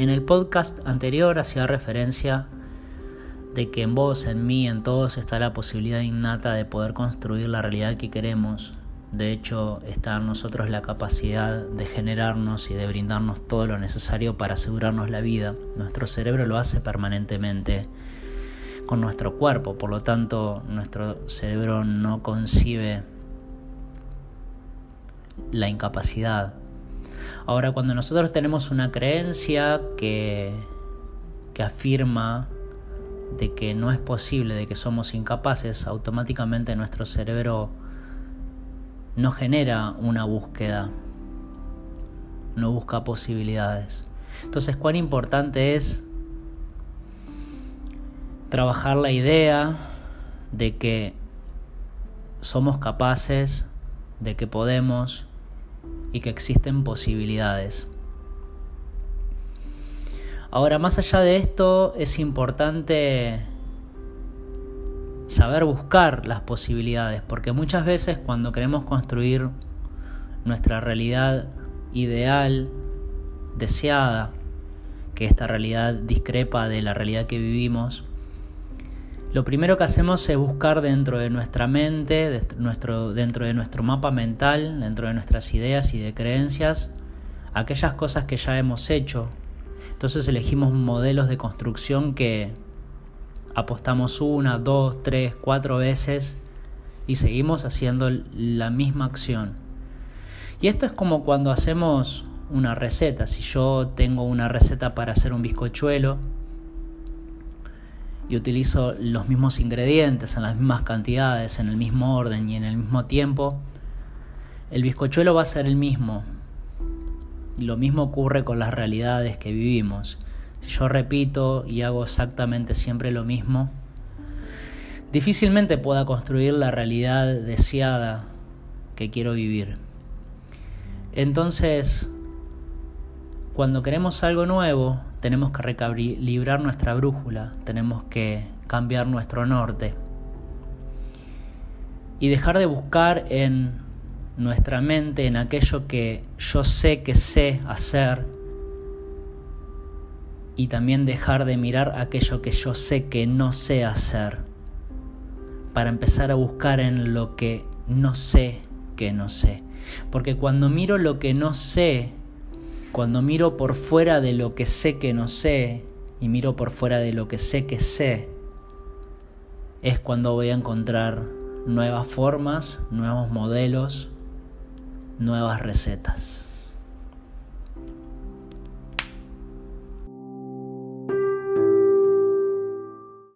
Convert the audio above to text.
En el podcast anterior hacía referencia de que en vos, en mí, en todos está la posibilidad innata de poder construir la realidad que queremos. De hecho, está en nosotros la capacidad de generarnos y de brindarnos todo lo necesario para asegurarnos la vida. Nuestro cerebro lo hace permanentemente con nuestro cuerpo, por lo tanto nuestro cerebro no concibe la incapacidad. Ahora, cuando nosotros tenemos una creencia que, que afirma de que no es posible, de que somos incapaces, automáticamente nuestro cerebro no genera una búsqueda, no busca posibilidades. Entonces, cuán importante es trabajar la idea de que somos capaces, de que podemos y que existen posibilidades. Ahora, más allá de esto, es importante saber buscar las posibilidades, porque muchas veces cuando queremos construir nuestra realidad ideal, deseada, que esta realidad discrepa de la realidad que vivimos, lo primero que hacemos es buscar dentro de nuestra mente, dentro de nuestro mapa mental, dentro de nuestras ideas y de creencias, aquellas cosas que ya hemos hecho. Entonces elegimos modelos de construcción que apostamos una, dos, tres, cuatro veces y seguimos haciendo la misma acción. Y esto es como cuando hacemos una receta. Si yo tengo una receta para hacer un bizcochuelo, y utilizo los mismos ingredientes en las mismas cantidades, en el mismo orden y en el mismo tiempo, el bizcochuelo va a ser el mismo. Y lo mismo ocurre con las realidades que vivimos. Si yo repito y hago exactamente siempre lo mismo, difícilmente pueda construir la realidad deseada que quiero vivir. Entonces, cuando queremos algo nuevo, tenemos que recalibrar nuestra brújula, tenemos que cambiar nuestro norte y dejar de buscar en nuestra mente, en aquello que yo sé que sé hacer y también dejar de mirar aquello que yo sé que no sé hacer para empezar a buscar en lo que no sé que no sé. Porque cuando miro lo que no sé, cuando miro por fuera de lo que sé que no sé y miro por fuera de lo que sé que sé, es cuando voy a encontrar nuevas formas, nuevos modelos, nuevas recetas.